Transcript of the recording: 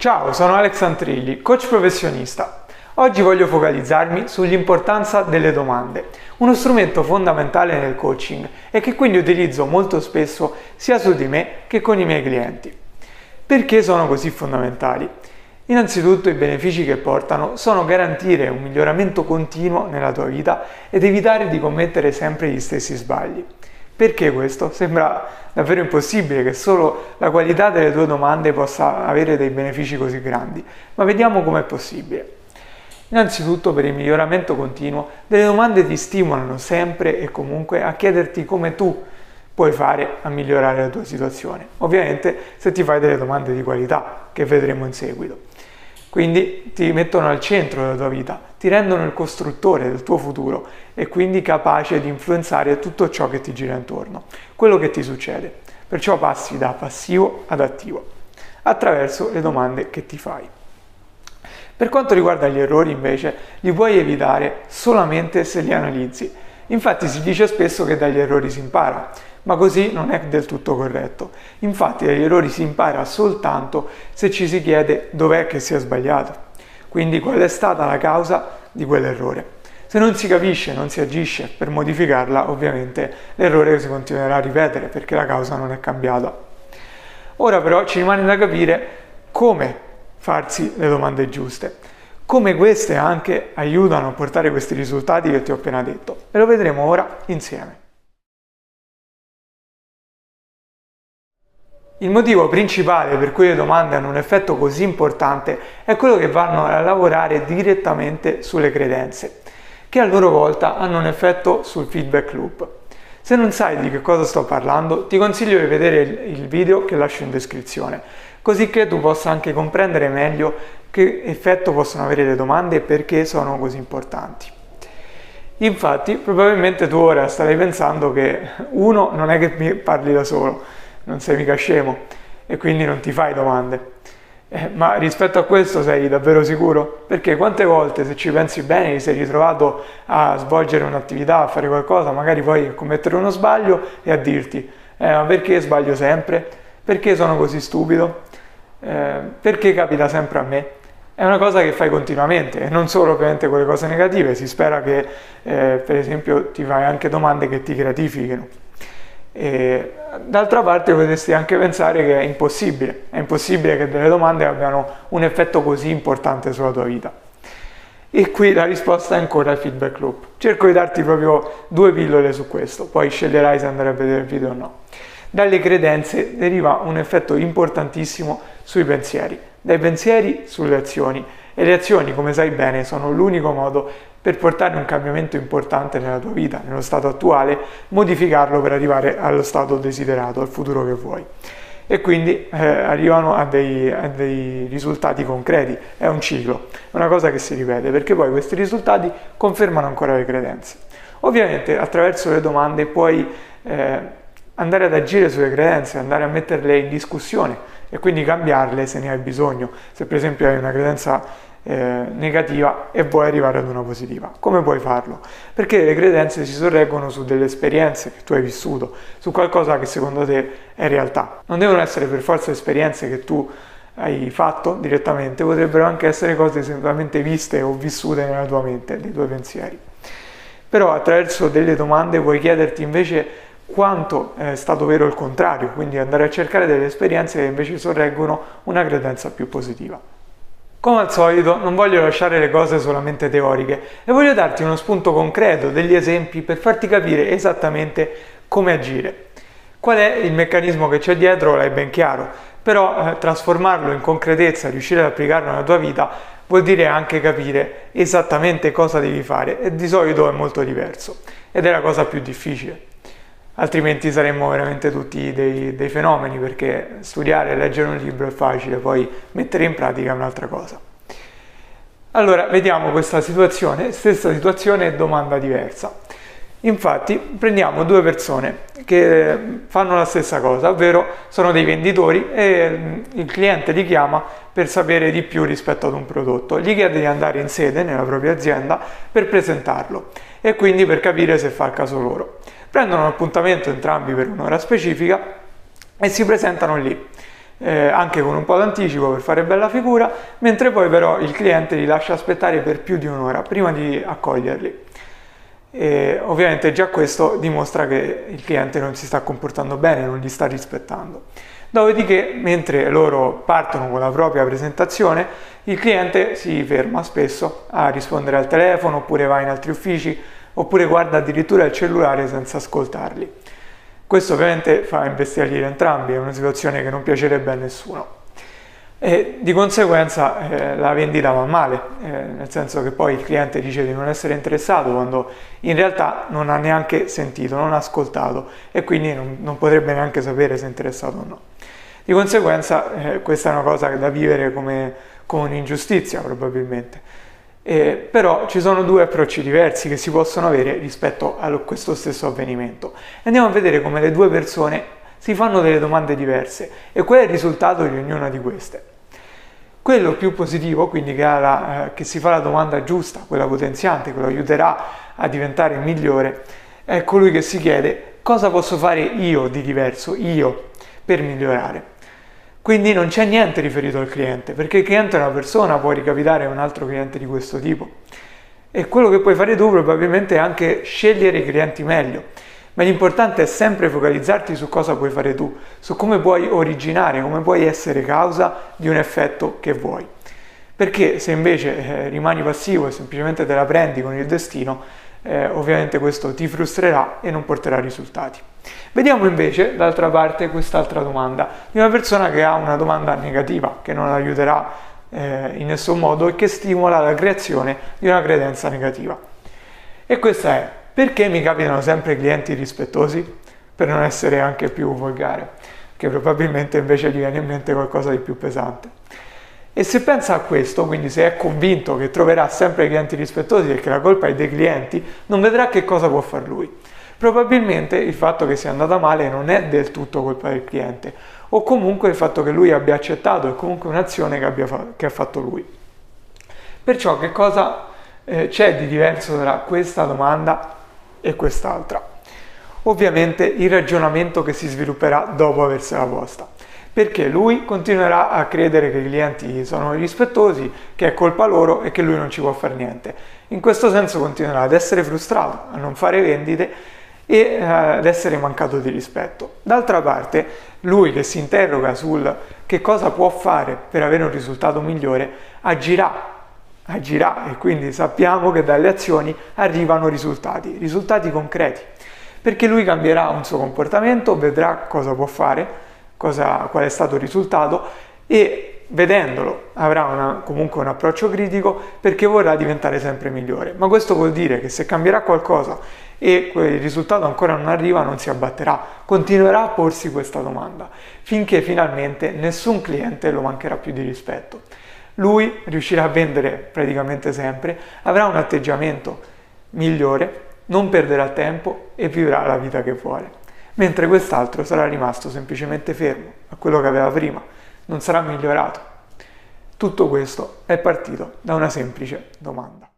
Ciao, sono Alex Antrilli, coach professionista. Oggi voglio focalizzarmi sull'importanza delle domande, uno strumento fondamentale nel coaching e che quindi utilizzo molto spesso sia su di me che con i miei clienti. Perché sono così fondamentali? Innanzitutto i benefici che portano sono garantire un miglioramento continuo nella tua vita ed evitare di commettere sempre gli stessi sbagli. Perché questo? Sembra davvero impossibile che solo la qualità delle tue domande possa avere dei benefici così grandi, ma vediamo com'è possibile. Innanzitutto per il miglioramento continuo, delle domande ti stimolano sempre e comunque a chiederti come tu puoi fare a migliorare la tua situazione. Ovviamente se ti fai delle domande di qualità, che vedremo in seguito. Quindi ti mettono al centro della tua vita, ti rendono il costruttore del tuo futuro e quindi capace di influenzare tutto ciò che ti gira intorno, quello che ti succede. Perciò passi da passivo ad attivo, attraverso le domande che ti fai. Per quanto riguarda gli errori invece, li puoi evitare solamente se li analizzi. Infatti si dice spesso che dagli errori si impara, ma così non è del tutto corretto. Infatti dagli errori si impara soltanto se ci si chiede dov'è che si è sbagliato, quindi qual è stata la causa di quell'errore. Se non si capisce, non si agisce per modificarla, ovviamente l'errore si continuerà a ripetere perché la causa non è cambiata. Ora però ci rimane da capire come farsi le domande giuste, come queste anche aiutano a portare questi risultati che ti ho appena detto e lo vedremo ora insieme. Il motivo principale per cui le domande hanno un effetto così importante è quello che vanno a lavorare direttamente sulle credenze, che a loro volta hanno un effetto sul feedback loop. Se non sai di che cosa sto parlando, ti consiglio di vedere il video che lascio in descrizione, così che tu possa anche comprendere meglio che effetto possono avere le domande e perché sono così importanti. Infatti, probabilmente tu ora stai pensando che uno non è che mi parli da solo, non sei mica scemo e quindi non ti fai domande. Eh, ma rispetto a questo sei davvero sicuro? Perché quante volte, se ci pensi bene, ti sei ritrovato a svolgere un'attività, a fare qualcosa, magari poi a commettere uno sbaglio e a dirti, eh, ma perché sbaglio sempre? Perché sono così stupido? Eh, perché capita sempre a me? È una cosa che fai continuamente e non solo ovviamente con le cose negative, si spera che eh, per esempio ti fai anche domande che ti gratifichino. E, d'altra parte potresti anche pensare che è impossibile, è impossibile che delle domande abbiano un effetto così importante sulla tua vita. E qui la risposta è ancora il feedback loop. Cerco di darti proprio due pillole su questo, poi sceglierai se andare a vedere il video o no. Dalle credenze deriva un effetto importantissimo sui pensieri, dai pensieri sulle azioni e le azioni, come sai bene, sono l'unico modo per portare un cambiamento importante nella tua vita, nello stato attuale, modificarlo per arrivare allo stato desiderato, al futuro che vuoi. E quindi eh, arrivano a dei, a dei risultati concreti, è un ciclo, è una cosa che si ripete, perché poi questi risultati confermano ancora le credenze. Ovviamente attraverso le domande puoi eh, andare ad agire sulle credenze, andare a metterle in discussione e quindi cambiarle se ne hai bisogno. Se per esempio hai una credenza eh, negativa e vuoi arrivare ad una positiva. Come puoi farlo? Perché le credenze si sorreggono su delle esperienze che tu hai vissuto, su qualcosa che secondo te è realtà. Non devono essere per forza esperienze che tu hai fatto direttamente, potrebbero anche essere cose semplicemente viste o vissute nella tua mente, nei tuoi pensieri. Però attraverso delle domande puoi chiederti invece quanto è stato vero il contrario, quindi andare a cercare delle esperienze che invece sorreggono una credenza più positiva. Come al solito non voglio lasciare le cose solamente teoriche e voglio darti uno spunto concreto, degli esempi per farti capire esattamente come agire. Qual è il meccanismo che c'è dietro l'hai ben chiaro, però eh, trasformarlo in concretezza, riuscire ad applicarlo nella tua vita vuol dire anche capire esattamente cosa devi fare e di solito è molto diverso ed è la cosa più difficile altrimenti saremmo veramente tutti dei, dei, fenomeni perché studiare e leggere un libro è facile, poi mettere in pratica è un'altra cosa. Allora, vediamo questa situazione, stessa situazione domanda diversa. Infatti, prendiamo due persone che fanno la stessa cosa, ovvero sono dei venditori e mm, il cliente li chiama per sapere di più rispetto ad un prodotto. Gli chiede di andare in sede nella propria azienda per presentarlo e quindi per capire se fa il caso loro. Prendono un appuntamento entrambi per un'ora specifica e si presentano lì. eh, anche con un po' d'anticipo per fare bella figura, mentre poi però il cliente li lascia aspettare per più di un'ora prima di accoglierli. E ovviamente già questo dimostra che il cliente non si sta comportando bene, non li sta rispettando. Dopodiché, mentre loro partono con la propria presentazione, il cliente si ferma spesso a rispondere al telefono oppure va in altri uffici oppure guarda addirittura il cellulare senza ascoltarli. Questo ovviamente fa imbestialire entrambi, è una situazione che non piacerebbe a nessuno. E di conseguenza eh, la vendita va male, eh, nel senso che poi il cliente dice di non essere interessato quando in realtà non ha neanche sentito, non ha ascoltato e quindi non, non potrebbe neanche sapere se è interessato o no. Di conseguenza eh, questa è una cosa da vivere come, come un'ingiustizia probabilmente. Eh, però ci sono due approcci diversi che si possono avere rispetto a questo stesso avvenimento. Andiamo a vedere come le due persone si fanno delle domande diverse e qual è il risultato di ognuna di queste. Quello più positivo, quindi che, la, eh, che si fa la domanda giusta, quella potenziante, che lo aiuterà a diventare migliore, è colui che si chiede cosa posso fare io di diverso, io, per migliorare. Quindi non c'è niente riferito al cliente, perché il cliente è una persona, può ricapitare un altro cliente di questo tipo. E quello che puoi fare tu probabilmente è anche scegliere i clienti meglio. Ma l'importante è sempre focalizzarti su cosa puoi fare tu, su come puoi originare, come puoi essere causa di un effetto che vuoi. Perché se invece eh, rimani passivo e semplicemente te la prendi con il destino, eh, ovviamente questo ti frustrerà e non porterà risultati. Vediamo invece d'altra parte quest'altra domanda di una persona che ha una domanda negativa, che non aiuterà eh, in nessun modo e che stimola la creazione di una credenza negativa. E questa è, perché mi capitano sempre clienti rispettosi? Per non essere anche più volgare, che probabilmente invece gli viene in mente qualcosa di più pesante. E se pensa a questo, quindi se è convinto che troverà sempre clienti rispettosi e che la colpa è dei clienti, non vedrà che cosa può fare lui. Probabilmente il fatto che sia andata male non è del tutto colpa del cliente, o comunque il fatto che lui abbia accettato è comunque un'azione che, abbia fa- che ha fatto lui. Perciò che cosa eh, c'è di diverso tra questa domanda e quest'altra? Ovviamente il ragionamento che si svilupperà dopo aversela posta perché lui continuerà a credere che i clienti sono rispettosi, che è colpa loro e che lui non ci può fare niente. In questo senso continuerà ad essere frustrato, a non fare vendite e eh, ad essere mancato di rispetto. D'altra parte, lui che si interroga sul che cosa può fare per avere un risultato migliore, agirà agirà e quindi sappiamo che dalle azioni arrivano risultati, risultati concreti, perché lui cambierà un suo comportamento, vedrà cosa può fare cosa, qual è stato il risultato e vedendolo avrà una, comunque un approccio critico perché vorrà diventare sempre migliore. Ma questo vuol dire che se cambierà qualcosa e quel risultato ancora non arriva non si abbatterà, continuerà a porsi questa domanda finché finalmente nessun cliente lo mancherà più di rispetto. Lui riuscirà a vendere praticamente sempre, avrà un atteggiamento migliore, non perderà tempo e vivrà la vita che vuole mentre quest'altro sarà rimasto semplicemente fermo a quello che aveva prima, non sarà migliorato. Tutto questo è partito da una semplice domanda.